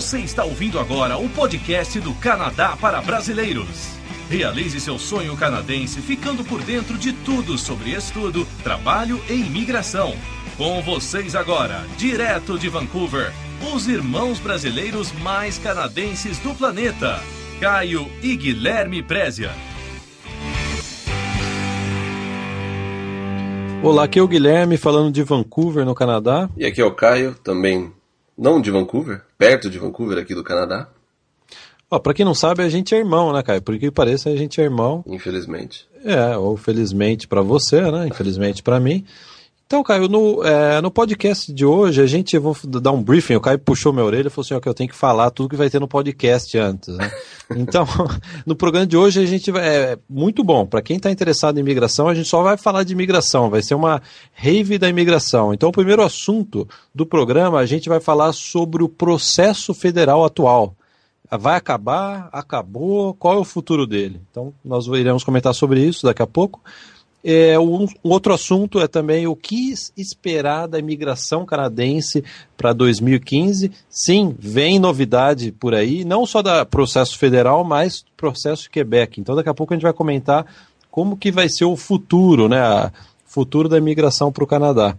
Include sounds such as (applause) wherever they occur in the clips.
Você está ouvindo agora o podcast do Canadá para Brasileiros. Realize seu sonho canadense ficando por dentro de tudo sobre estudo, trabalho e imigração. Com vocês agora, direto de Vancouver, os irmãos brasileiros mais canadenses do planeta, Caio e Guilherme Prézia. Olá, aqui é o Guilherme falando de Vancouver, no Canadá. E aqui é o Caio, também não de Vancouver, perto de Vancouver, aqui do Canadá. Ó, pra quem não sabe, a gente é irmão, né, Caio? Por que pareça, a gente é irmão. Infelizmente. É, ou felizmente para você, né? Infelizmente para mim. Então, Caio, no, é, no podcast de hoje, a gente vou dar um briefing. O Caio puxou minha orelha e falou assim: ó, que eu tenho que falar tudo que vai ter no podcast antes. Né? (laughs) Então, (laughs) no programa de hoje, a gente vai. É muito bom. Para quem está interessado em imigração, a gente só vai falar de imigração. Vai ser uma rave da imigração. Então, o primeiro assunto do programa, a gente vai falar sobre o processo federal atual. Vai acabar? Acabou? Qual é o futuro dele? Então, nós iremos comentar sobre isso daqui a pouco. É, um, um, outro assunto é também o que esperar da imigração canadense para 2015. Sim, vem novidade por aí, não só da processo federal, mas processo Quebec. Então daqui a pouco a gente vai comentar como que vai ser o futuro, né? O futuro da imigração para o Canadá.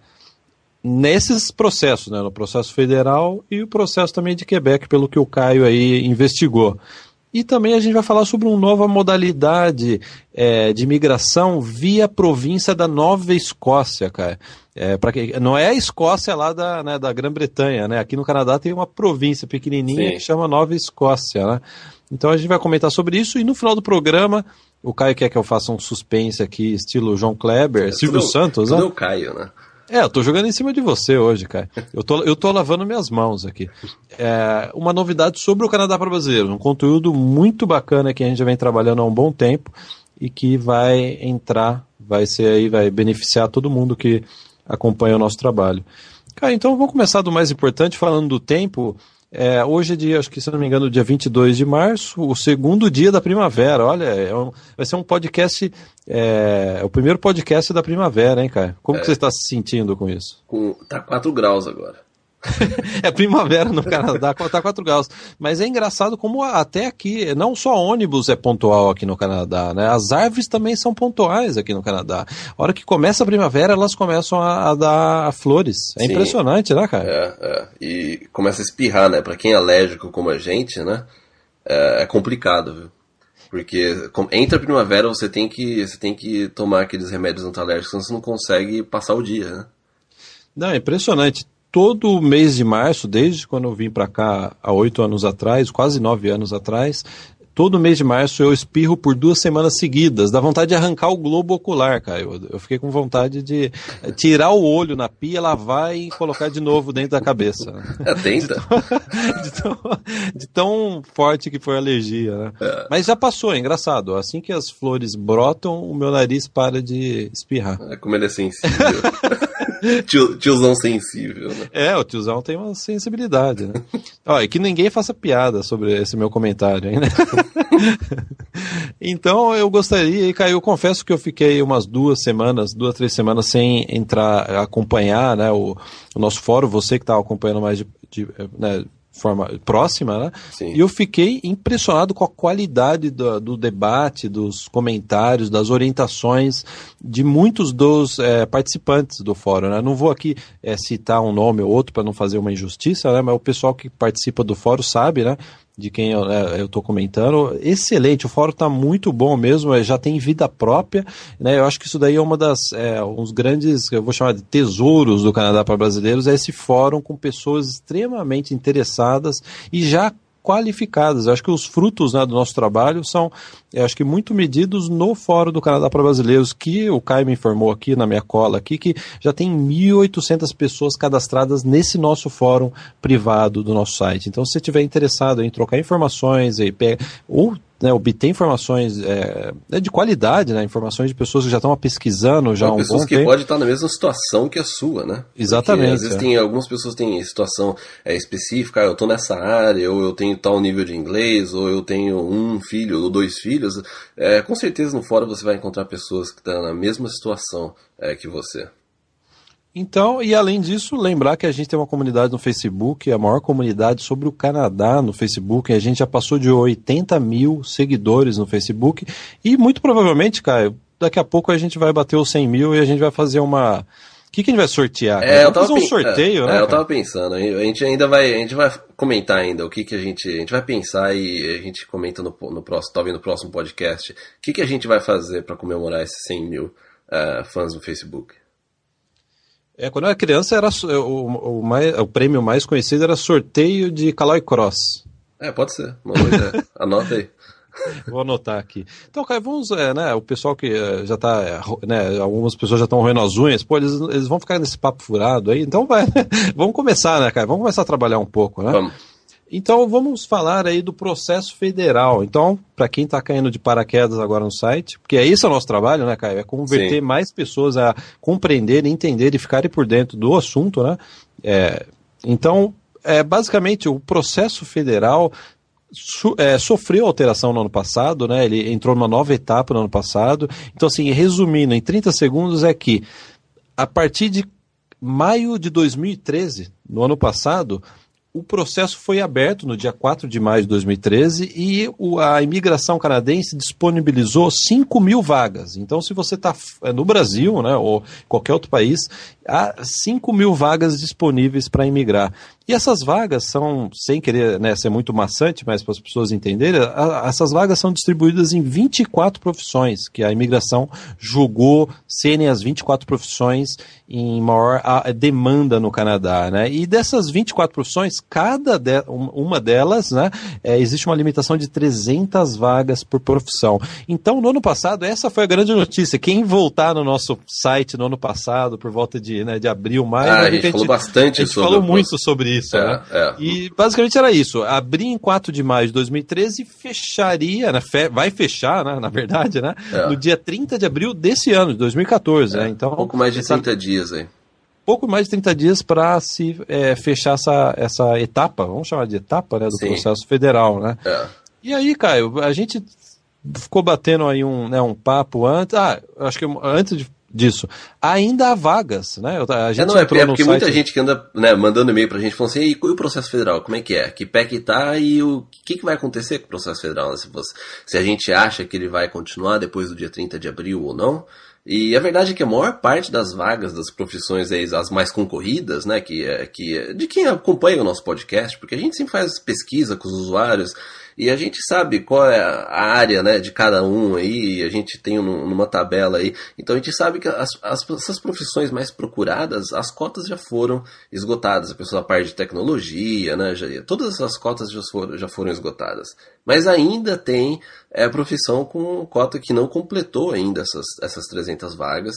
Nesses processos, né? No processo federal e o processo também de Quebec, pelo que o Caio aí investigou. E também a gente vai falar sobre uma nova modalidade é, de migração via província da Nova Escócia, cara. É, pra que, não é a Escócia lá da, né, da Grã-Bretanha, né? Aqui no Canadá tem uma província pequenininha Sim. que chama Nova Escócia, né? Então a gente vai comentar sobre isso e no final do programa o Caio quer que eu faça um suspense aqui, estilo João Kleber, é, Silvio tudo, Santos, tudo né? o Caio, né? É, eu tô jogando em cima de você hoje, cara. Eu tô, eu tô lavando minhas mãos aqui. É, uma novidade sobre o Canadá para brasileiros, um conteúdo muito bacana que a gente vem trabalhando há um bom tempo e que vai entrar, vai ser aí, vai beneficiar todo mundo que acompanha o nosso trabalho. Cara, então vamos começar do mais importante, falando do tempo. É, hoje é dia, acho que se não me engano, dia 22 de março, o segundo dia da primavera. Olha, é um, vai ser um podcast, é, o primeiro podcast da primavera, hein, cara? Como que é. você está se sentindo com isso? Com, tá 4 graus agora. (laughs) é primavera no Canadá, (laughs) tá 4 graus. Mas é engraçado como até aqui, não só ônibus é pontual aqui no Canadá, né? As árvores também são pontuais aqui no Canadá. A hora que começa a primavera, elas começam a, a dar flores. É Sim. impressionante, né, cara? É, é. E começa a espirrar, né? Pra quem é alérgico como a gente, né? É, é complicado, viu? Porque entre a primavera você tem que, você tem que tomar aqueles remédios antialérgicos, senão você não consegue passar o dia, né? Não, é impressionante todo mês de março, desde quando eu vim para cá há oito anos atrás, quase nove anos atrás, todo mês de março eu espirro por duas semanas seguidas. Dá vontade de arrancar o globo ocular, cara. Eu, eu fiquei com vontade de tirar o olho na pia, lavar e colocar de novo dentro da cabeça. É, tenta. De, (laughs) de, tão, de tão, forte que foi a alergia, né? É. Mas já passou, é engraçado. Assim que as flores brotam, o meu nariz para de espirrar. É como ele é sensível. (laughs) (laughs) Tio, tiozão sensível, né? É, o tiozão tem uma sensibilidade, né? (laughs) Ó, e que ninguém faça piada sobre esse meu comentário ainda. (laughs) então eu gostaria, e Caio, eu confesso que eu fiquei umas duas semanas, duas, três semanas sem entrar, acompanhar né, o, o nosso fórum, você que está acompanhando mais de, de né, forma próxima, né? Sim. E eu fiquei impressionado com a qualidade do, do, debate, dos comentários, das orientações de muitos dos é, participantes do fórum. Né? Não vou aqui é, citar um nome ou outro para não fazer uma injustiça, né? Mas o pessoal que participa do fórum sabe, né? De quem eu estou comentando. Excelente, o fórum está muito bom mesmo, é, já tem vida própria. Né? Eu acho que isso daí é uma das é, uns grandes, eu vou chamar de tesouros do Canadá para brasileiros, é esse fórum com pessoas extremamente interessadas e já qualificadas. Eu acho que os frutos né, do nosso trabalho são, acho que muito medidos no Fórum do Canadá para Brasileiros, que o Caio me informou aqui na minha cola aqui, que já tem 1.800 pessoas cadastradas nesse nosso fórum privado do nosso site. Então, se você estiver interessado em trocar informações aí, ou né, obter informações é, é, de qualidade, né, informações de pessoas que já estão pesquisando já há um pessoas bom que podem estar na mesma situação que a sua, né? Exatamente. Porque, às vezes é. tem algumas pessoas têm situação é, específica, ah, eu estou nessa área, ou eu tenho tal nível de inglês, ou eu tenho um filho ou dois filhos. É, com certeza no fórum você vai encontrar pessoas que estão na mesma situação é, que você. Então, e além disso, lembrar que a gente tem uma comunidade no Facebook, a maior comunidade sobre o Canadá no Facebook. A gente já passou de 80 mil seguidores no Facebook. E muito provavelmente, Caio, daqui a pouco a gente vai bater os 100 mil e a gente vai fazer uma. O que, que a gente vai sortear? É, eu tava fazer um sorteio, é, né? É, eu tava pensando. A gente ainda vai, a gente vai comentar ainda o que, que a gente, a gente vai pensar e a gente comenta no, no próximo, talvez no próximo podcast. O que, que a gente vai fazer para comemorar esses 100 mil uh, fãs no Facebook? É, quando eu era criança, era o, o, mais, o prêmio mais conhecido era sorteio de Caloi Cross. É, pode ser. Uma boa ideia. (laughs) Anota aí. Vou anotar aqui. Então, Caio, vamos, é, né, o pessoal que é, já está, é, né, algumas pessoas já estão roendo as unhas, pô, eles, eles vão ficar nesse papo furado aí, então vai, (laughs) vamos começar, né, Caio? Vamos começar a trabalhar um pouco, né? Vamos. Então vamos falar aí do processo federal. Então, para quem está caindo de paraquedas agora no site, porque é isso o nosso trabalho, né, Caio? É converter Sim. mais pessoas a compreender, entender e ficarem por dentro do assunto, né? É, então, é, basicamente, o processo federal So, é, sofreu alteração no ano passado, né? Ele entrou numa nova etapa no ano passado. Então, assim, resumindo em 30 segundos, é que a partir de maio de 2013, no ano passado, o processo foi aberto no dia 4 de maio de 2013 e a imigração canadense disponibilizou 5 mil vagas. Então, se você está é, no Brasil, né, ou qualquer outro país, há 5 mil vagas disponíveis para imigrar. E essas vagas são, sem querer né, ser muito maçante, mas para as pessoas entenderem, a, essas vagas são distribuídas em 24 profissões, que a imigração julgou serem as 24 profissões em maior a, demanda no Canadá. Né? E dessas 24 profissões, cada de, uma delas, né, é, existe uma limitação de 300 vagas por profissão. Então, no ano passado, essa foi a grande notícia. Quem voltar no nosso site no ano passado, por volta de né, de abril, maio. Ah, a, gente falou bastante a gente sobre falou muito sobre isso. É, né? é. E basicamente era isso. Abrir em 4 de maio de 2013 e fecharia, né, fe, vai fechar, né, na verdade, né, é. no dia 30 de abril desse ano, de 2014. Né? É, então, pouco mais de 30 dias aí. Pouco mais de 30 dias para se é, fechar essa, essa etapa, vamos chamar de etapa né, do Sim. processo federal. Né? É. E aí, Caio, a gente ficou batendo aí um, né, um papo antes. Ah, acho que antes de disso. Ainda há vagas, né? A gente é, não, é, é porque muita gente que anda né, mandando e-mail pra gente falando assim, e, o processo federal, como é que é? Que pé que tá e o que, que vai acontecer com o processo federal? Se, você, se a gente acha que ele vai continuar depois do dia 30 de abril ou não. E a verdade é que a maior parte das vagas das profissões as mais concorridas, né, que, é, que é, de quem acompanha o nosso podcast, porque a gente sempre faz pesquisa com os usuários, e a gente sabe qual é a área né, de cada um aí, a gente tem um, numa tabela aí. Então a gente sabe que as, as, essas profissões mais procuradas, as cotas já foram esgotadas. A pessoa parte de tecnologia, né, já, todas essas cotas já foram, já foram esgotadas. Mas ainda tem é, profissão com cota que não completou ainda essas, essas 300 vagas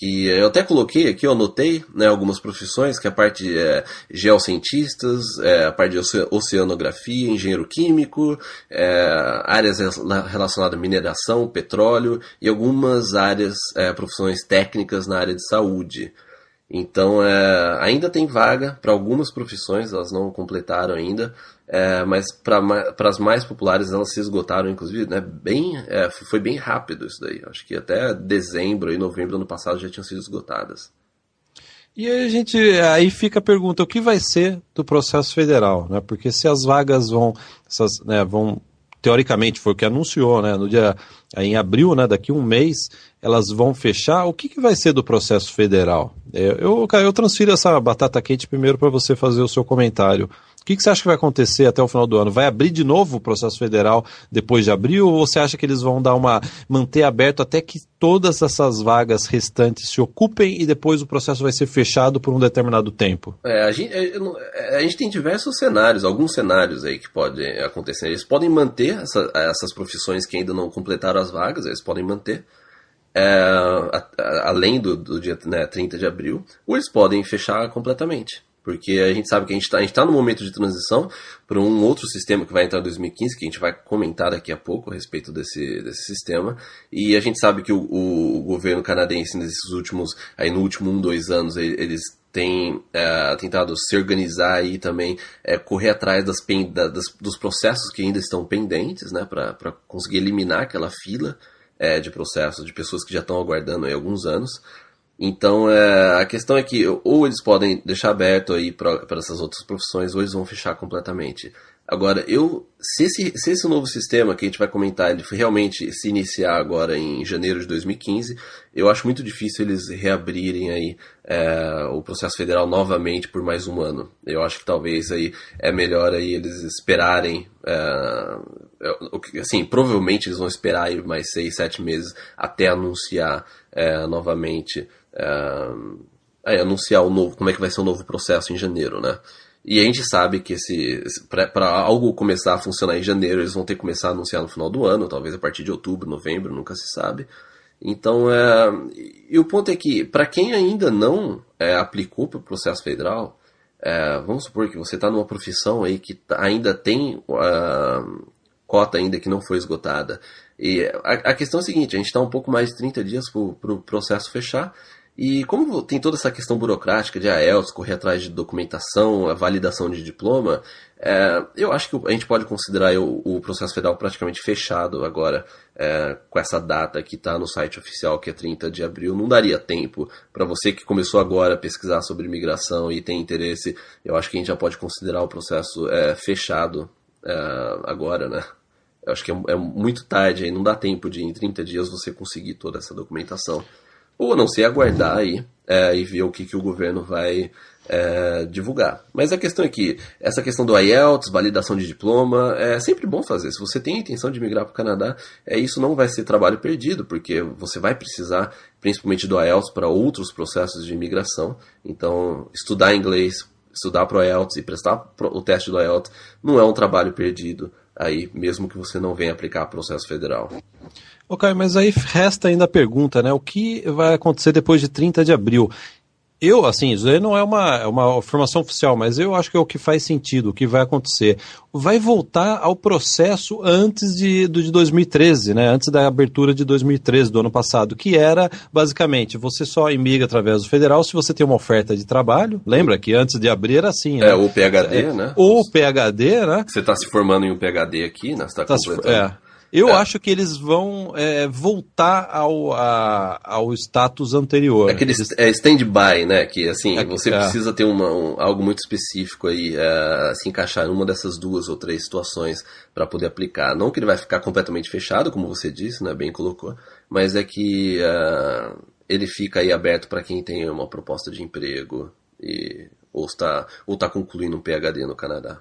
que eu até coloquei aqui, eu anotei né, algumas profissões, que é a parte de é, geocientistas, é, a parte de oceanografia, engenheiro químico, é, áreas relacionadas à mineração, petróleo e algumas áreas, é, profissões técnicas na área de saúde. Então, é, ainda tem vaga para algumas profissões, elas não completaram ainda, é, mas para as mais populares elas se esgotaram, inclusive, né, bem, é, foi bem rápido isso daí. Acho que até dezembro e novembro do ano passado já tinham sido esgotadas. E aí a gente aí fica a pergunta, o que vai ser do processo federal, né? Porque se as vagas vão, essas, né, vão teoricamente foi o que anunciou, né, no dia em abril, né, daqui um mês, elas vão fechar. O que, que vai ser do processo federal? É, eu, eu transfiro essa batata quente primeiro para você fazer o seu comentário. Que, que, você acha que vai acontecer até o final do ano? Vai abrir de novo o processo federal depois de abril ou você acha que eles vão dar uma manter aberto até que todas essas vagas restantes se ocupem e depois o processo vai ser fechado por um determinado tempo? É, a, gente, é, é, a gente tem diversos cenários, alguns cenários aí que podem acontecer. Eles podem manter essa, essas profissões que ainda não completaram as vagas, eles podem manter. É, a, a, além do, do dia né, 30 de abril, ou eles podem fechar completamente. Porque a gente sabe que a gente está tá no momento de transição para um outro sistema que vai entrar em 2015, que a gente vai comentar daqui a pouco a respeito desse, desse sistema. E a gente sabe que o, o, o governo canadense, nesses últimos, aí no último um, dois anos, eles têm é, tentado se organizar e também é, correr atrás das, das, dos processos que ainda estão pendentes, né, para conseguir eliminar aquela fila é, de processos de pessoas que já estão aguardando aí alguns anos. Então, é, a questão é que ou eles podem deixar aberto aí para essas outras profissões, ou eles vão fechar completamente. Agora, eu se esse, se esse novo sistema que a gente vai comentar, ele realmente se iniciar agora em janeiro de 2015, eu acho muito difícil eles reabrirem aí é, o processo federal novamente por mais um ano. Eu acho que talvez aí é melhor aí eles esperarem, é, é assim, provavelmente eles vão esperar aí mais seis, sete meses até anunciar é, novamente, é, anunciar o novo, como é que vai ser o novo processo em janeiro, né? E a gente sabe que esse para algo começar a funcionar em janeiro, eles vão ter que começar a anunciar no final do ano, talvez a partir de outubro, novembro, nunca se sabe. Então, é, e o ponto é que, para quem ainda não é, aplicou para o processo federal, é, vamos supor que você está numa profissão aí que tá, ainda tem uh, cota ainda que não foi esgotada. E a, a questão é a seguinte, a gente está um pouco mais de 30 dias para o pro processo fechar, e como tem toda essa questão burocrática de IELTS, correr atrás de documentação, a validação de diploma, é, eu acho que a gente pode considerar o, o processo federal praticamente fechado agora, é, com essa data que está no site oficial, que é 30 de abril. Não daria tempo para você que começou agora a pesquisar sobre imigração e tem interesse, eu acho que a gente já pode considerar o processo é, fechado é, agora, né? Eu acho que é, é muito tarde aí, não dá tempo de em 30 dias você conseguir toda essa documentação ou a não ser aguardar aí é, e ver o que, que o governo vai é, divulgar. Mas a questão é que essa questão do IELTS, validação de diploma, é sempre bom fazer. Se você tem a intenção de migrar para o Canadá, é, isso não vai ser trabalho perdido, porque você vai precisar principalmente do IELTS para outros processos de imigração. Então, estudar inglês, estudar para o IELTS e prestar o teste do IELTS não é um trabalho perdido aí, mesmo que você não venha aplicar processo federal. Ok, mas aí resta ainda a pergunta, né? O que vai acontecer depois de 30 de abril? Eu, assim, isso aí não é uma, é uma afirmação oficial, mas eu acho que é o que faz sentido, o que vai acontecer. Vai voltar ao processo antes de, do, de 2013, né? Antes da abertura de 2013, do ano passado, que era, basicamente, você só imigra através do federal se você tem uma oferta de trabalho. Lembra que antes de abrir era assim, né? É, o PHD, é, né? Ou PHD, né? Você está se formando em um PHD aqui, né? Você está tá completando. É. Eu é. acho que eles vão é, voltar ao, a, ao status anterior. Aquele eles... é stand-by, né? Que assim, é, você precisa ter uma, um, algo muito específico aí, é, se encaixar em uma dessas duas ou três situações para poder aplicar. Não que ele vai ficar completamente fechado, como você disse, né? Bem colocou, mas é que é, ele fica aí aberto para quem tem uma proposta de emprego e, ou está, ou está concluindo um PhD no Canadá.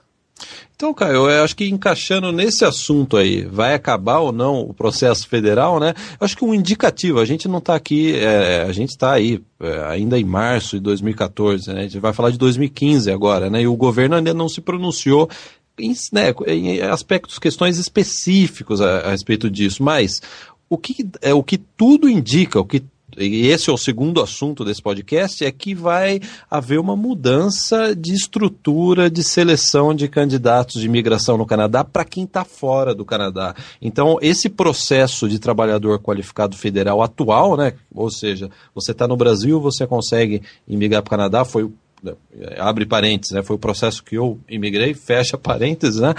Então, Caio, eu acho que encaixando nesse assunto aí, vai acabar ou não o processo federal, né? Eu acho que um indicativo, a gente não está aqui, é, a gente está aí é, ainda em março de 2014, né? A gente vai falar de 2015 agora, né? E o governo ainda não se pronunciou em, né, em aspectos, questões específicos a, a respeito disso, mas o que, é, o que tudo indica, o que e esse é o segundo assunto desse podcast, é que vai haver uma mudança de estrutura de seleção de candidatos de imigração no Canadá para quem está fora do Canadá. Então, esse processo de trabalhador qualificado federal atual, né, ou seja, você está no Brasil, você consegue imigrar para o Canadá, foi né, abre parênteses, né, foi o processo que eu imigrei, (laughs) fecha parênteses, né,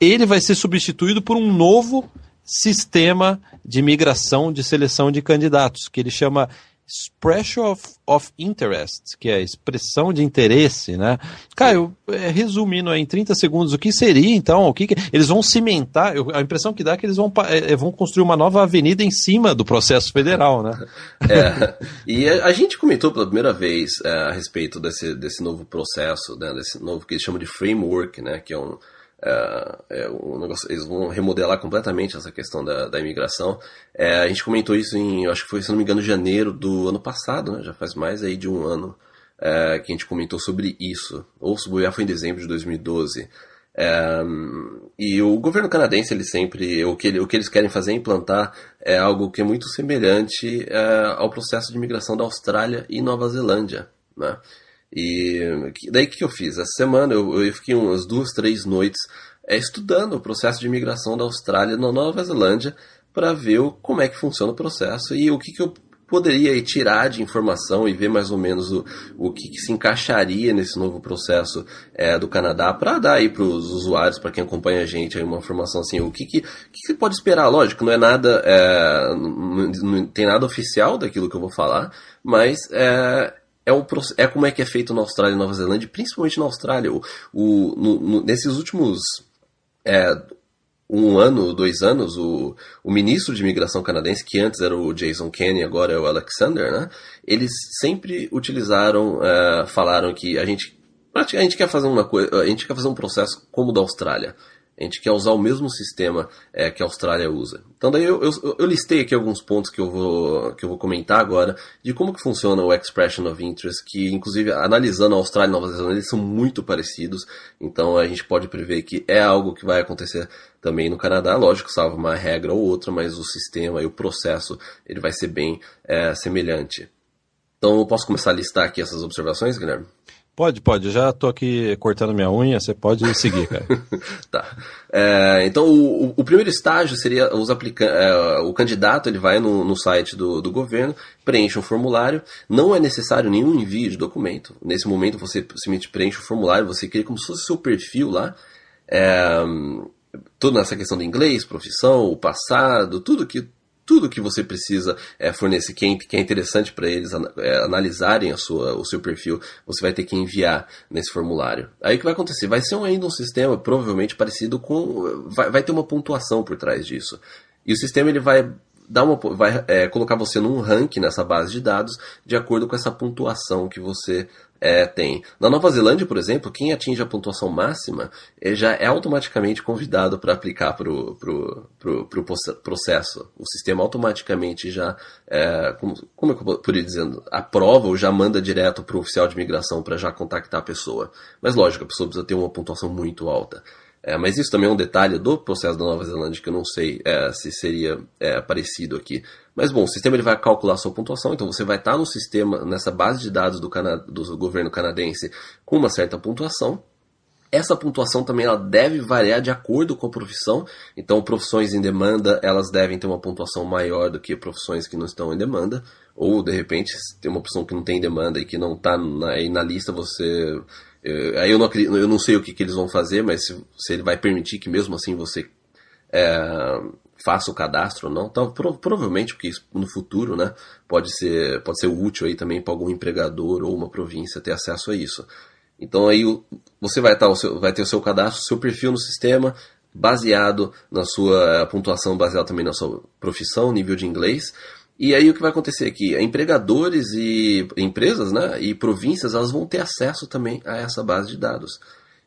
ele vai ser substituído por um novo sistema de migração de seleção de candidatos, que ele chama Expression of, of Interest, que é expressão de interesse, né? Caio, é, resumindo em 30 segundos, o que seria então? O que, que eles vão cimentar? Eu, a impressão que dá é que eles vão, é, vão construir uma nova avenida em cima do processo federal, né? (laughs) É, e a, a, gente comentou pela primeira vez é, a respeito desse, desse novo processo, né, desse novo que eles chamam de framework, né? Que é um é, é, um negócio, eles vão remodelar completamente essa questão da, da imigração. É, a gente comentou isso em, acho que foi, se não me engano, janeiro do ano passado, né? já faz mais aí de um ano é, que a gente comentou sobre isso. Ou se foi em dezembro de 2012. É, e o governo canadense, ele sempre, o que, ele, o que eles querem fazer é implantar é algo que é muito semelhante é, ao processo de imigração da Austrália e Nova Zelândia. Né? E daí o que eu fiz? Essa semana eu, eu fiquei umas duas, três noites é, estudando o processo de imigração da Austrália na Nova Zelândia para ver o, como é que funciona o processo e o que, que eu poderia tirar de informação e ver mais ou menos o, o que, que se encaixaria nesse novo processo é, do Canadá para dar aí para os usuários, para quem acompanha a gente, aí uma informação assim, o que, que, que se pode esperar? Lógico, não é nada, é, não, não, tem nada oficial daquilo que eu vou falar, mas é, é, um, é como é que é feito na Austrália e Nova Zelândia, principalmente na Austrália. O, o no, no, nesses últimos é, um ano, dois anos, o, o ministro de imigração canadense, que antes era o Jason Kenney, agora é o Alexander, né? Eles sempre utilizaram, uh, falaram que a gente, a gente quer fazer uma coisa, a gente quer fazer um processo como o da Austrália. A gente quer usar o mesmo sistema é, que a Austrália usa. Então daí eu, eu, eu, listei aqui alguns pontos que eu, vou, que eu vou comentar agora de como que funciona o Expression of Interest, que inclusive analisando a Austrália e Nova Zelândia, eles são muito parecidos, então a gente pode prever que é algo que vai acontecer também no Canadá, lógico, salvo uma regra ou outra, mas o sistema e o processo ele vai ser bem é, semelhante. Então eu posso começar a listar aqui essas observações, Guilherme? Pode, pode. Já tô aqui cortando minha unha, você pode seguir, cara. (laughs) tá. É, então, o, o, primeiro estágio seria os aplica é, o candidato ele vai no, no site do, do governo, preenche um formulário. Não é necessário nenhum envio de documento. Nesse momento, você simplesmente preenche o formulário, você cria como se fosse seu perfil lá. É, tudo nessa questão do inglês, profissão, o passado, tudo que tudo que você precisa é, fornecer, que é, que é interessante para eles é, analisarem a sua, o seu perfil, você vai ter que enviar nesse formulário. Aí o que vai acontecer? Vai ser um, ainda um sistema provavelmente parecido com. Vai, vai ter uma pontuação por trás disso. E o sistema ele vai dar uma, vai é, colocar você num ranking nessa base de dados de acordo com essa pontuação que você é, tem. Na Nova Zelândia, por exemplo, quem atinge a pontuação máxima já é automaticamente convidado para aplicar para o pro, pro, pro processo. O sistema automaticamente já, é, como, como é eu poderia dizer, aprova ou já manda direto para o oficial de imigração para já contactar a pessoa. Mas lógico, a pessoa precisa ter uma pontuação muito alta. É, mas isso também é um detalhe do processo da Nova Zelândia que eu não sei é, se seria é, parecido aqui. Mas bom, o sistema ele vai calcular sua pontuação, então você vai estar no sistema, nessa base de dados do, Cana do governo canadense com uma certa pontuação. Essa pontuação também ela deve variar de acordo com a profissão. Então, profissões em demanda elas devem ter uma pontuação maior do que profissões que não estão em demanda. Ou, de repente, tem uma opção que não tem demanda e que não está aí na lista, você é, aí eu não, eu não sei o que, que eles vão fazer, mas se, se, ele vai permitir que mesmo assim você é, faça o cadastro ou não. Então, pro, provavelmente, porque isso, no futuro né, pode, ser, pode ser útil aí também para algum empregador ou uma província ter acesso a isso. Então aí você vai, tá, vai ter o seu cadastro, seu perfil no sistema, baseado na sua pontuação, baseado também na sua profissão, nível de inglês. E aí o que vai acontecer aqui? Empregadores e empresas né, e províncias elas vão ter acesso também a essa base de dados.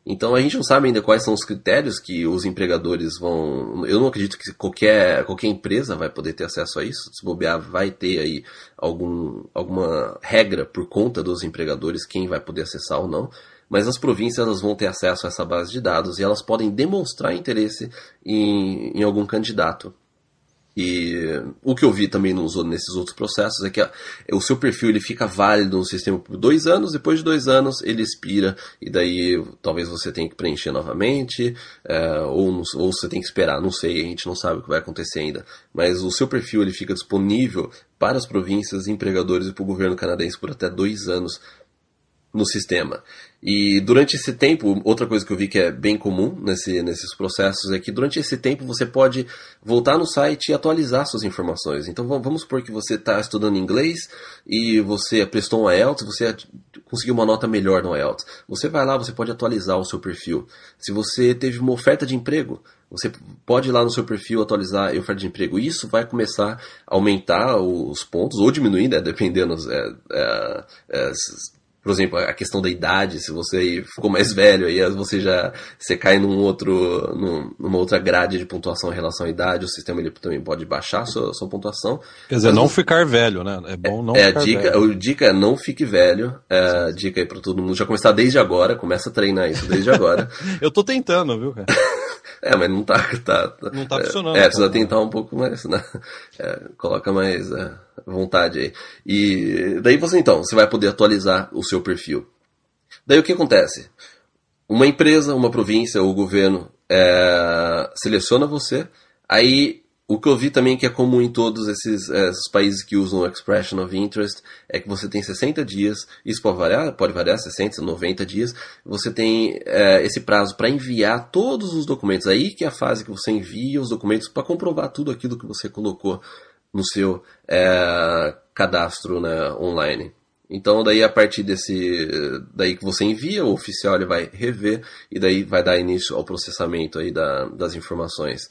Então a gente não sabe ainda quais são os critérios que os empregadores vão. Eu não acredito que qualquer, qualquer empresa vai poder ter acesso a isso. Se bobear, vai ter aí algum, alguma regra por conta dos empregadores, quem vai poder acessar ou não. Mas as províncias elas vão ter acesso a essa base de dados e elas podem demonstrar interesse em, em algum candidato. E o que eu vi também nos, nesses outros processos é que a, o seu perfil ele fica válido no sistema por dois anos, depois de dois anos ele expira, e daí talvez você tenha que preencher novamente, é, ou, ou você tem que esperar, não sei, a gente não sabe o que vai acontecer ainda. Mas o seu perfil ele fica disponível para as províncias, empregadores e para o governo canadense por até dois anos no sistema. E durante esse tempo, outra coisa que eu vi que é bem comum nesse, nesses processos é que durante esse tempo você pode voltar no site e atualizar suas informações. Então vamos supor que você está estudando inglês e você prestou um IELTS, você conseguiu uma nota melhor no IELTS. Você vai lá, você pode atualizar o seu perfil. Se você teve uma oferta de emprego, você pode ir lá no seu perfil atualizar a oferta de emprego. Isso vai começar a aumentar os pontos, ou diminuir, né, dependendo. É, é, é, por exemplo, a questão da idade, se você ficou mais velho, aí você já você cai num outro, num, numa outra grade de pontuação em relação à idade, o sistema ele também pode baixar a sua, sua pontuação. Quer dizer, não ficar velho, né? É bom não é, ficar a dica, velho. A dica é não fique velho. É, a dica aí pra todo mundo já começar desde agora, começa a treinar isso desde agora. (laughs) Eu tô tentando, viu, cara? (laughs) (laughs) É, mas não tá. tá, tá não tá funcionando. É, precisa tentar um pouco mais, né? É, coloca mais é, vontade aí. E daí você então, você vai poder atualizar o seu perfil. Daí o que acontece? Uma empresa, uma província ou o governo é, seleciona você, aí o que eu vi também que é comum em todos esses, esses países que usam Expression of Interest é que você tem 60 dias, isso pode variar, pode variar 60, 90 dias, você tem é, esse prazo para enviar todos os documentos. Aí que é a fase que você envia os documentos para comprovar tudo aquilo que você colocou no seu é, cadastro né, online. Então daí a partir desse daí que você envia, o oficial ele vai rever e daí vai dar início ao processamento aí da, das informações.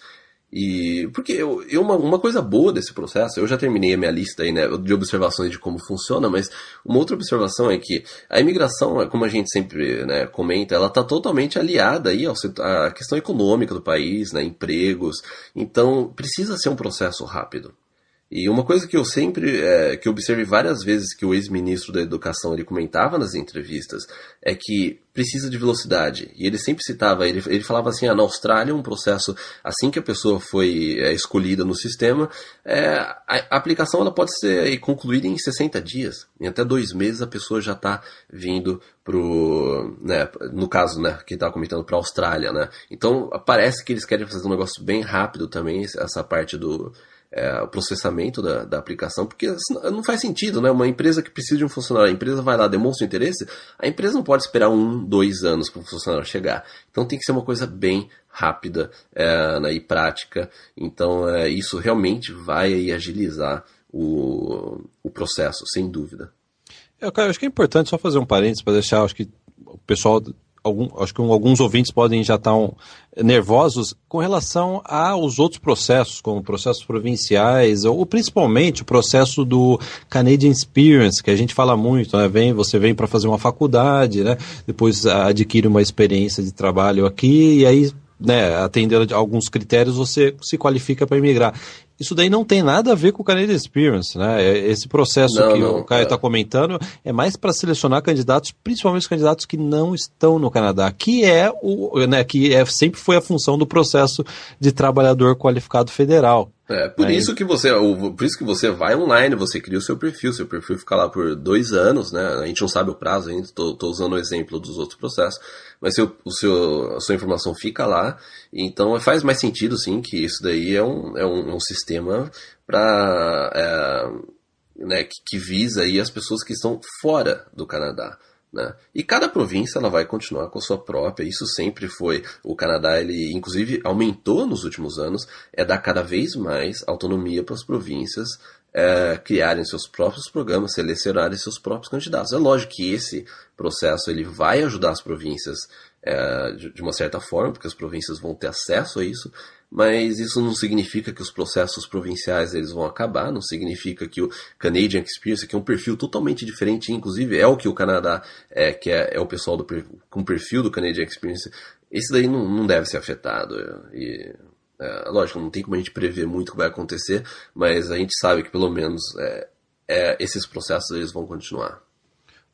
E porque eu, eu uma, uma coisa boa desse processo, eu já terminei a minha lista aí, né, de observações de como funciona, mas uma outra observação é que a imigração, como a gente sempre né, comenta, ela está totalmente aliada aí ao, à questão econômica do país, né, empregos. Então precisa ser um processo rápido. E uma coisa que eu sempre, é, que eu observei várias vezes que o ex-ministro da Educação ele comentava nas entrevistas, é que precisa de velocidade. E ele sempre citava, ele, ele falava assim, ah, na Austrália um processo, assim que a pessoa foi é, escolhida no sistema, é, a, a, aplicação ela pode ser concluída em 60 dias. Em até dois meses a pessoa já está vindo pro, né, no caso, né, que estava comentando para a Austrália, né. Então parece que eles querem fazer um negócio bem rápido também, essa parte do é, o processamento da, da, aplicação, porque não faz sentido, né? Uma empresa que precisa de um funcionário, a empresa vai lá, demonstra interesse, a empresa não pode esperar um, dois anos para o funcionário chegar. Então tem que ser uma coisa bem rápida é, né, e prática. Então é, isso realmente vai agilizar o, o processo, sem dúvida. Eu, cara, acho que é importante só fazer um parênteses para deixar, acho que o pessoal algum, acho que alguns ouvintes podem já estar nervosos com relação aos outros processos, como processos provinciais, ou principalmente o processo do Canadian Experience, que a gente fala muito, né? Vem, você vem para fazer uma faculdade, né? Depois adquire uma experiência de trabalho aqui, e aí né, atendendo a alguns critérios, você se qualifica para emigrar. Isso daí não tem nada a ver com o Canadian Experience, né? É, esse processo não, que não, o Caio está é. comentando é mais para selecionar candidatos, principalmente os candidatos que não estão no Canadá, que é o, né, que é, sempre foi a função do processo de trabalhador qualificado federal. É, por Aí... isso que você, por isso que você vai online, você cria o seu perfil, seu perfil fica lá por dois anos, né? A gente não sabe o prazo ainda, estou usando o exemplo dos outros processos, mas seu, o seu, a sua informação fica lá, então faz mais sentido sim que isso daí é um, é um, um sistema para é, né, que, que visa aí as pessoas que estão fora do Canadá. Né? E cada província ela vai continuar com a sua própria, isso sempre foi. O Canadá, ele inclusive aumentou nos últimos anos, é dar cada vez mais autonomia para as províncias é, criarem seus próprios programas, selecionarem seus próprios candidatos. É lógico que esse processo ele vai ajudar as províncias é, de, de uma certa forma, porque as províncias vão ter acesso a isso, mas isso não significa que os processos provinciais eles vão acabar, não significa que o Canadian Experience, que é um perfil totalmente diferente, inclusive é o que o Canadá é, que é, é o pessoal do, com perfil do Canadian Experience, esse daí não, não deve ser afetado. E, é, lógico, não tem como a gente prever muito o que vai acontecer, mas a gente sabe que pelo menos é, é esses processos eles vão continuar.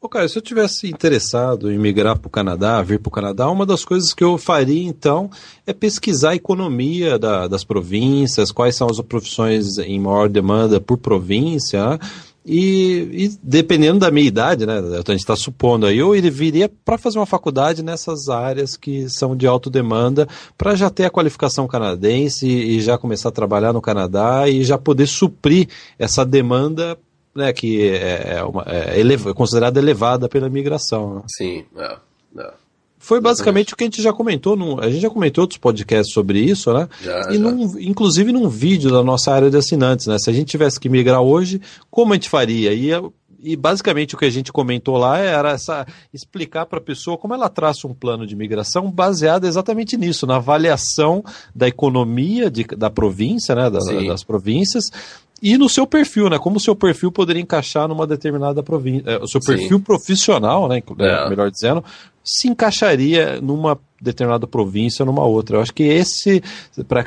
Ô, Caio, se eu tivesse interessado em migrar para o Canadá, vir para o Canadá, uma das coisas que eu faria então é pesquisar a economia da, das províncias, quais são as profissões em maior demanda por província, né? E, e, dependendo da minha idade, né, a gente está supondo aí, eu viria para fazer uma faculdade nessas áreas que são de alta demanda, para já ter a qualificação canadense e já começar a trabalhar no Canadá e já poder suprir essa demanda né, que é, é, uma, é, eleva, é considerada elevada pela migração. Né? Sim, é, é. Foi basicamente o que a gente já comentou, num, a gente já comentou outros podcasts sobre isso, né? Já, e já. Num, inclusive num vídeo da nossa área de assinantes, né? Se a gente tivesse que migrar hoje, como a gente faria? E, e basicamente o que a gente comentou lá era essa, explicar para a pessoa como ela traça um plano de migração baseado exatamente nisso, na avaliação da economia de, da província, né? Da, das províncias, e no seu perfil, né? Como o seu perfil poderia encaixar numa determinada província. É, o seu perfil Sim. profissional, né? É. Melhor dizendo, se encaixaria numa determinada província ou numa outra. Eu acho que esse, para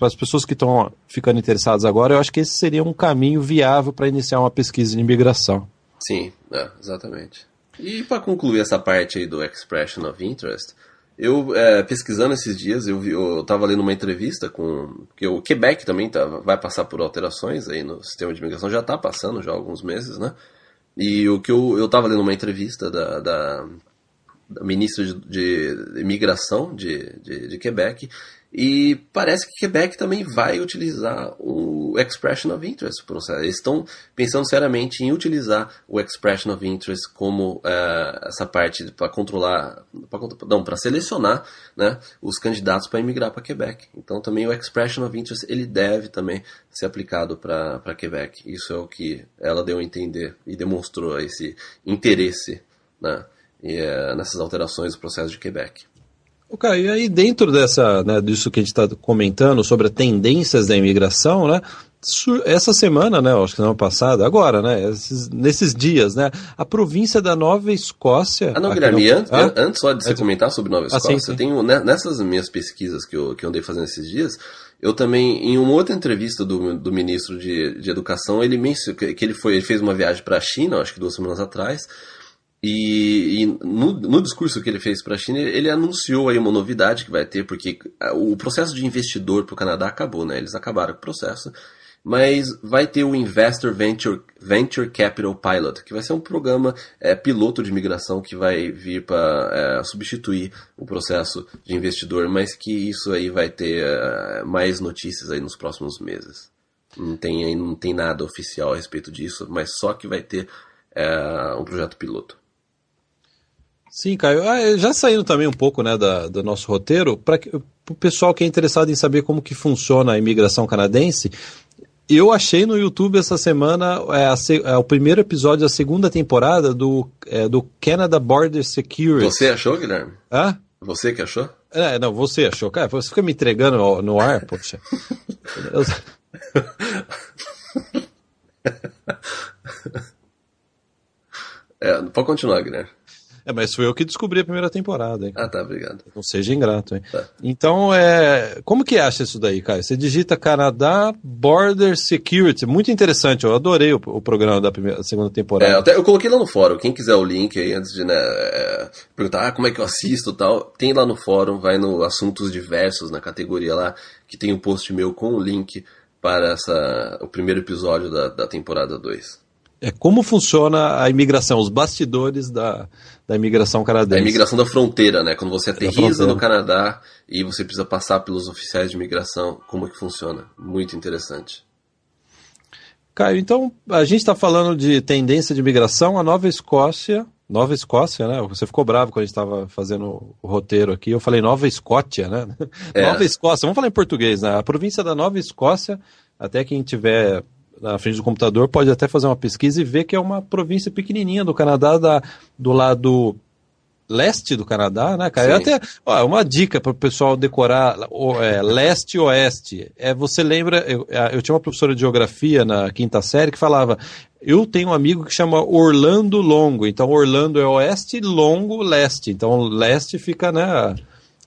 as pessoas que estão ficando interessadas agora, eu acho que esse seria um caminho viável para iniciar uma pesquisa de imigração. Sim, é, exatamente. E para concluir essa parte aí do Expression of Interest, eu, é, pesquisando esses dias, eu, vi, eu tava lendo uma entrevista com. que o Quebec também tá, vai passar por alterações aí no sistema de imigração, já está passando já há alguns meses, né? E o que eu, eu tava lendo uma entrevista da, da, da ministra de, de imigração de, de, de, Quebec, E parece que Quebec também vai utilizar o Expression of Interest. Eles estão pensando seriamente em utilizar o Expression of Interest como uh, essa parte para controlar, pra, não, para selecionar né, os candidatos para emigrar para Quebec. Então também o Expression of Interest ele deve também ser aplicado para Quebec. Isso é o que ela deu a entender e demonstrou esse interesse né, e, uh, nessas alterações do processo de Quebec. Ok, e aí dentro dessa, né, disso que a gente está comentando sobre as tendências da imigração, né, essa semana, né, acho que semana passada, agora, né, esses, nesses dias, né, a província da Nova Escócia... Ah, não, Guilherme, no... antes, ah? antes só de você comentar sobre Nova Escócia, ah, sim, sim. eu tenho, né, nessas minhas pesquisas que eu, que eu andei fazendo esses dias, eu também, em uma outra entrevista do, do ministro de, de Educação, ele mencionou que ele, foi, ele fez uma viagem para a China, acho que duas semanas atrás, e, e no, no, discurso que ele fez para a China, ele anunciou aí uma novidade que vai ter, porque o processo de investidor para o Canadá acabou, né? Eles acabaram com o processo. Mas vai ter o Investor Venture, Venture Capital Pilot, que vai ser um programa é, piloto de imigração que vai vir para é, substituir o processo de investidor, mas que isso aí vai ter é, mais notícias aí nos próximos meses. Não tem, não tem nada oficial a respeito disso, mas só que vai ter é, um projeto piloto. Sim, Caio. Ah, já saindo também um pouco né, da, do nosso roteiro, para o pessoal que é interessado em saber como que funciona a imigração canadense, eu achei no YouTube essa semana é, a, é, o primeiro episódio da segunda temporada do, é, do Canada Border Security. Você achou, Guilherme? Hã? Você que achou? É, não, você achou. Cara, você fica me entregando no, no ar, poxa. (laughs) é, pode continuar, Guilherme. É, mas foi eu que descobri a primeira temporada, hein? Ah, tá, obrigado. Não seja ingrato, hein? Tá. Então, é... como que acha isso daí, Caio? Você digita Canadá Border Security. Muito interessante, eu adorei o, o programa da, primeira, da segunda temporada. É, até, eu coloquei lá no fórum, quem quiser o link aí, antes de né, é, perguntar ah, como é que eu assisto e tal, tem lá no fórum, vai no Assuntos Diversos, na categoria lá, que tem um post meu com o link para essa, o primeiro episódio da, da temporada 2 é como funciona a imigração, os bastidores da, da imigração canadense. A imigração da fronteira, né? Quando você aterriza no Canadá e você precisa passar pelos oficiais de imigração, como é que funciona? Muito interessante. Caio, então a gente está falando de tendência de imigração. A Nova Escócia, Nova Escócia, né? Você ficou bravo quando a gente estava fazendo o roteiro aqui. Eu falei Nova Escócia, né? É. (laughs) Nova Escócia, vamos falar em português, né? A província da Nova Escócia, até quem tiver na frente do computador pode até fazer uma pesquisa e ver que é uma província pequenininha do Canadá, da, do lado leste do Canadá, né, cara? Até ó, uma dica para o pessoal decorar o, é, leste e oeste. É, você lembra? Eu, eu tinha uma professora de geografia na quinta série que falava: eu tenho um amigo que chama Orlando Longo. Então Orlando é oeste, Longo leste. Então leste fica, né?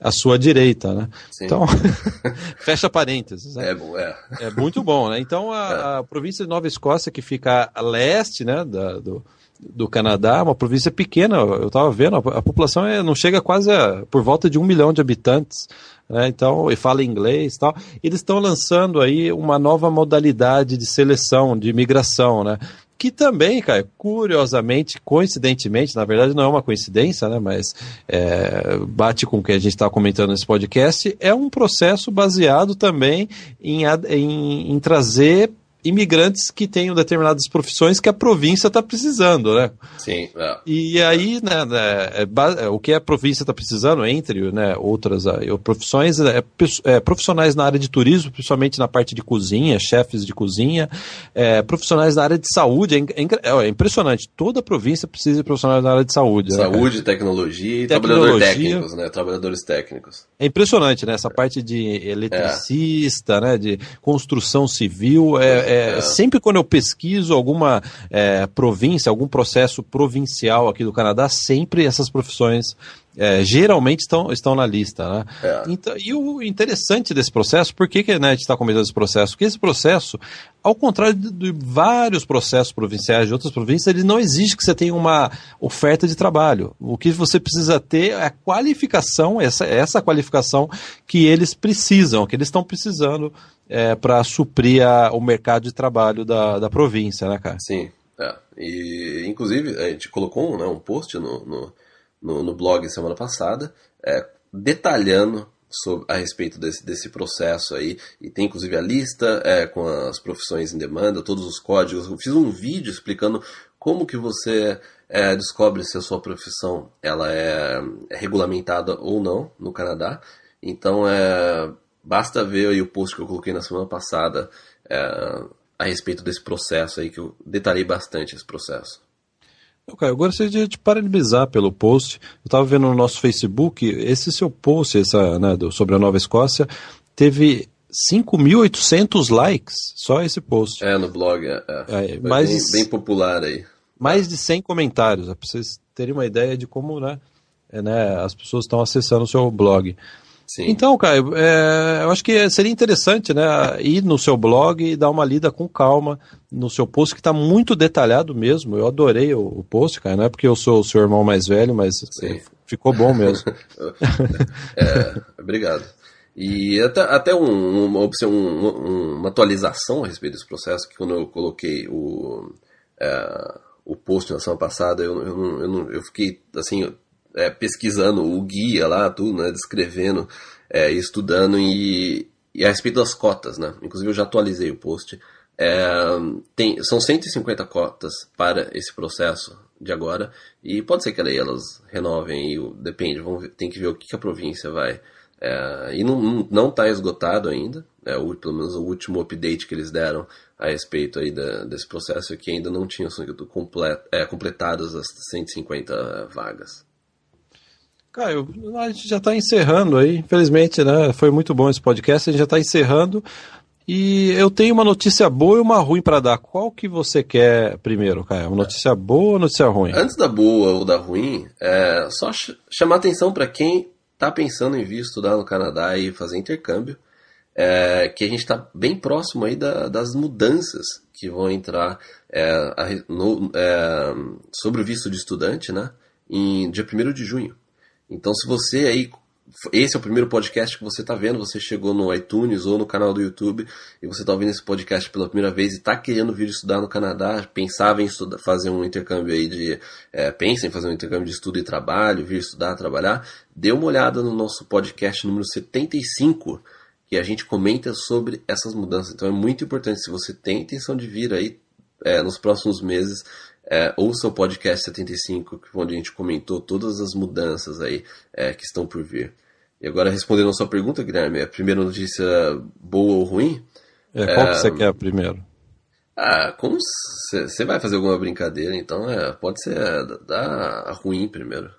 À sua direita, né? Sim. Então, (laughs) fecha parênteses. Né? É, bom, é. é muito bom, né? Então, a, é. a, província de Nova Escócia, que fica a leste, né, da, do, do Canadá, uma província pequena, eu estava vendo, a, a, população é, não chega quase a, por volta de um milhão de habitantes, né? Então, e fala inglês e tal. Eles estão lançando aí uma nova modalidade de seleção, de imigração, né? Que também, cara, curiosamente, coincidentemente, na verdade não é uma coincidência, né, mas é, bate com o que a gente está comentando nesse podcast, é um processo baseado também em, em, em trazer imigrantes que tenham determinadas profissões que a província está precisando, né? Sim. É. E aí, né, né é, é, o que a província está precisando, entre né, outras uh, profissões, é, é, profissionais na área de turismo, principalmente na parte de cozinha, chefes de cozinha, é, profissionais na área de saúde, é, impressionante, toda a província precisa de profissionais na área de saúde. Né, saúde, né, tecnologia e tecnologia, trabalhadores técnicos, né? Trabalhadores técnicos. É impressionante, né? Essa parte de eletricista, né? De construção civil, é é, é, sempre quando eu pesquiso alguma é, província, algum processo provincial aqui do Canadá, sempre essas profissões é, geralmente estão, estão na lista. Né? É. Então, e o interessante desse processo, por que, que né, a gente está comentando esse processo? Porque esse processo, ao contrário de, de, vários processos provinciais de outras províncias, ele não exige que você tenha uma oferta de trabalho. O que você precisa ter é a qualificação, essa, essa qualificação que eles precisam, que eles estão precisando é, para suprir a, o mercado de trabalho da, da província, né, cara? Sim. É. E, inclusive, a gente colocou um, né, um post no, no, no, no blog semana passada, é, detalhando sobre, a respeito desse, desse processo aí. E tem inclusive a lista é, com as profissões em demanda, todos os códigos. Eu fiz um vídeo explicando como que você é, descobre se a sua profissão ela é, é regulamentada ou não no Canadá. Então, é, basta ver aí o post que eu coloquei na semana passada é, a respeito desse processo aí, que eu detalhei bastante esse processo. Ok, eu gostaria de te parabenizar pelo post. Eu estava vendo no nosso Facebook, esse seu post essa, né, sobre a Nova Escócia teve 5.800 likes, só esse post. É, no blog, é, é. é mais bem, bem, popular aí. Mais de 100 comentários, para vocês terem uma ideia de como né, é, né, as pessoas estão acessando o seu blog. Sim. Então, Caio, é, eu acho que seria interessante né, ir no seu blog e dar uma lida com calma no seu post, que está muito detalhado mesmo. Eu adorei o, o, post, Caio, não é porque eu sou o seu irmão mais velho, mas Sim. ficou bom mesmo. (laughs) é, obrigado. E até, até um, uma, um, uma atualização a respeito desse processo, que quando eu coloquei o, é, o post na semana passada, eu, eu, eu, eu fiquei assim é, pesquisando o guia lá, tudo, né, descrevendo, é, estudando e, e a respeito das cotas, né? Inclusive eu já atualizei o post. É, tem, são 150 cotas para esse processo de agora e pode ser que elas renovem e depende, vamos tem que ver o que, que a província vai. É, e não, não está esgotado ainda, é, o, pelo menos o último update que eles deram a respeito aí da, desse processo é que ainda não tinham sido complet, é, completadas as 150 vagas. Caio, a gente já está encerrando aí. Infelizmente, né? Foi muito bom esse podcast. A gente já está encerrando. E eu tenho uma notícia boa e uma ruim para dar. Qual que você quer primeiro, Caio? Uma notícia boa ou notícia ruim? Antes da boa ou da ruim, é só ch chamar atenção para quem está pensando em vir estudar no Canadá e fazer intercâmbio, é, que a gente está bem próximo aí da, das mudanças que vão entrar é, a, no, é, sobre o visto de estudante, né? Em dia 1 de junho. Então, se você aí. Esse é o primeiro podcast que você está vendo, você chegou no iTunes ou no canal do YouTube e você está ouvindo esse podcast pela primeira vez e está querendo vir estudar no Canadá, pensava em estudar, fazer um intercâmbio aí de. É, pensa em fazer um intercâmbio de estudo e trabalho, vir estudar, trabalhar, dê uma olhada no nosso podcast número 75 que a gente comenta sobre essas mudanças. Então é muito importante, se você tem intenção de vir aí é, nos próximos meses, é, ouça o podcast 75, onde a gente comentou todas as mudanças aí é, que estão por vir. E agora, respondendo a sua pergunta, Guilherme, a primeira notícia boa ou ruim? É, qual que você quer primeiro? Ah, como você vai fazer alguma brincadeira, então é, pode ser da ruim primeiro.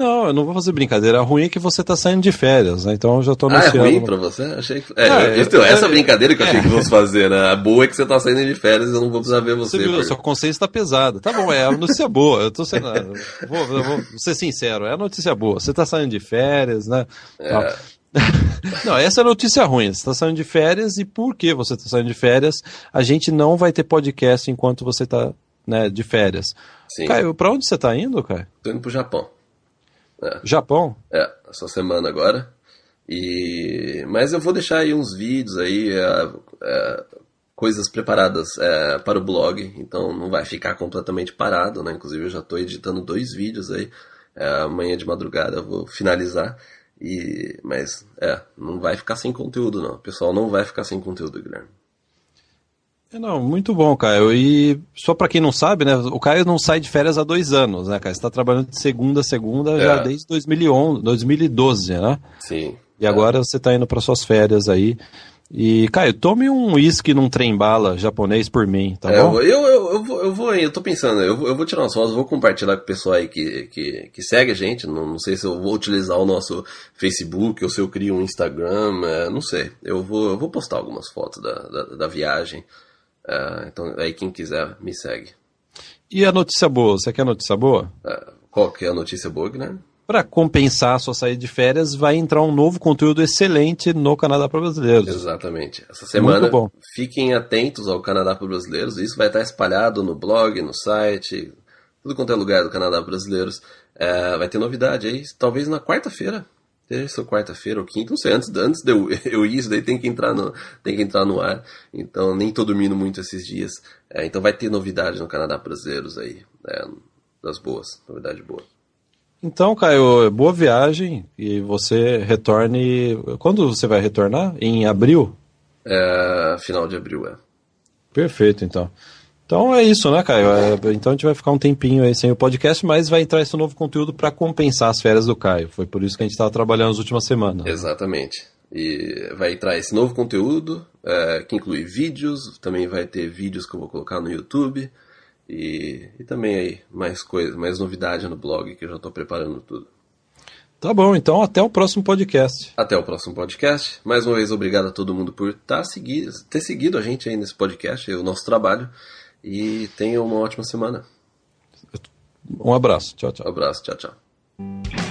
Não, eu não vou fazer brincadeira. A ruim é que você tá saindo de férias, né? Então eu já tô anunciando. Ah, é ruim pra você? Achei que... É, é, então, essa é, brincadeira que eu achei que fosse fazer, né? A boa é que você tá saindo de férias e eu não vou precisar ver você. Você viu, sua consciência tá pesada. Tá bom, é a notícia boa. Eu tô sendo... vou, vou ser sincero, é a notícia boa. Você tá saindo de férias, né? É. (laughs) Não, essa é a notícia ruim. Você está saindo de férias e por que você está saindo de férias? A gente não vai ter podcast enquanto você está né, de férias. Sim. Caio, para onde você está indo, Caio? Tô indo pro Japão. É. Japão? É, essa semana agora. E mas eu vou deixar aí uns vídeos aí, é, é, coisas preparadas é, para o blog, então não vai ficar completamente parado, né? Inclusive eu já estou editando dois vídeos aí. É, amanhã de madrugada eu vou finalizar. E mas é, não vai ficar sem conteúdo não. O pessoal não vai ficar sem conteúdo, Guilherme. É, não, muito bom, Caio. E só para quem não sabe, né, o Caio não sai de férias há dois anos, né, Caio? Você está trabalhando de segunda a segunda é. já desde 2011, 2012, né? Sim. E é. agora você está indo para suas férias aí. E, Caio, tome um uísque num trem-bala japonês por mim, tá é, bom? Eu, eu, eu, vou, eu vou, eu tô pensando, eu, eu vou tirar umas fotos, vou compartilhar com o pessoal aí que, que, que segue a gente. Não, não sei se eu vou utilizar o nosso Facebook ou se eu crio um Instagram, é, não sei. Eu vou, eu vou postar algumas fotos da, da, da viagem. Uh, então, aí quem quiser, me segue. E a notícia boa? Você quer notícia boa? Uh, qual que é a notícia boa, Guilherme? Para compensar a sua saída de férias, vai entrar um novo conteúdo excelente no Canadá para Brasileiros. Exatamente. Essa semana, fiquem atentos ao Canadá para Brasileiros. Isso vai estar espalhado no blog, no site, tudo quanto é lugar do Canadá Brasileiros. É, vai ter novidade aí, talvez na quarta-feira terça ou quarta-feira ou quinta, não sei, antes, antes de eu, (laughs) eu ir, isso daí tem que entrar no, tem que entrar no ar. Então nem tô dormindo muito esses dias. É, então vai ter novidade no Canadá Brasileiros aí, é, das boas, novidade boa. Então, Caio, boa viagem e você retorne. Quando você vai retornar? Em abril? É, final de abril, é. Perfeito, então. Então é isso, né, Caio? É, então a gente vai ficar um tempinho aí sem o podcast, mas vai entrar esse novo conteúdo para compensar as férias do Caio. Foi por isso que a gente estava trabalhando nas últimas semanas. Exatamente. E vai entrar esse novo conteúdo, é, que inclui vídeos, também vai ter vídeos que eu vou colocar no YouTube. E, e também aí mais coisas, mais novidade no blog que eu já estou preparando tudo. Tá bom, então até o próximo podcast. Até o próximo podcast. Mais uma vez, obrigado a todo mundo por tá seguido, ter seguido a gente aí nesse podcast, o nosso trabalho. E tenha uma ótima semana. Um abraço. Tchau, tchau. Um abraço. Tchau, tchau.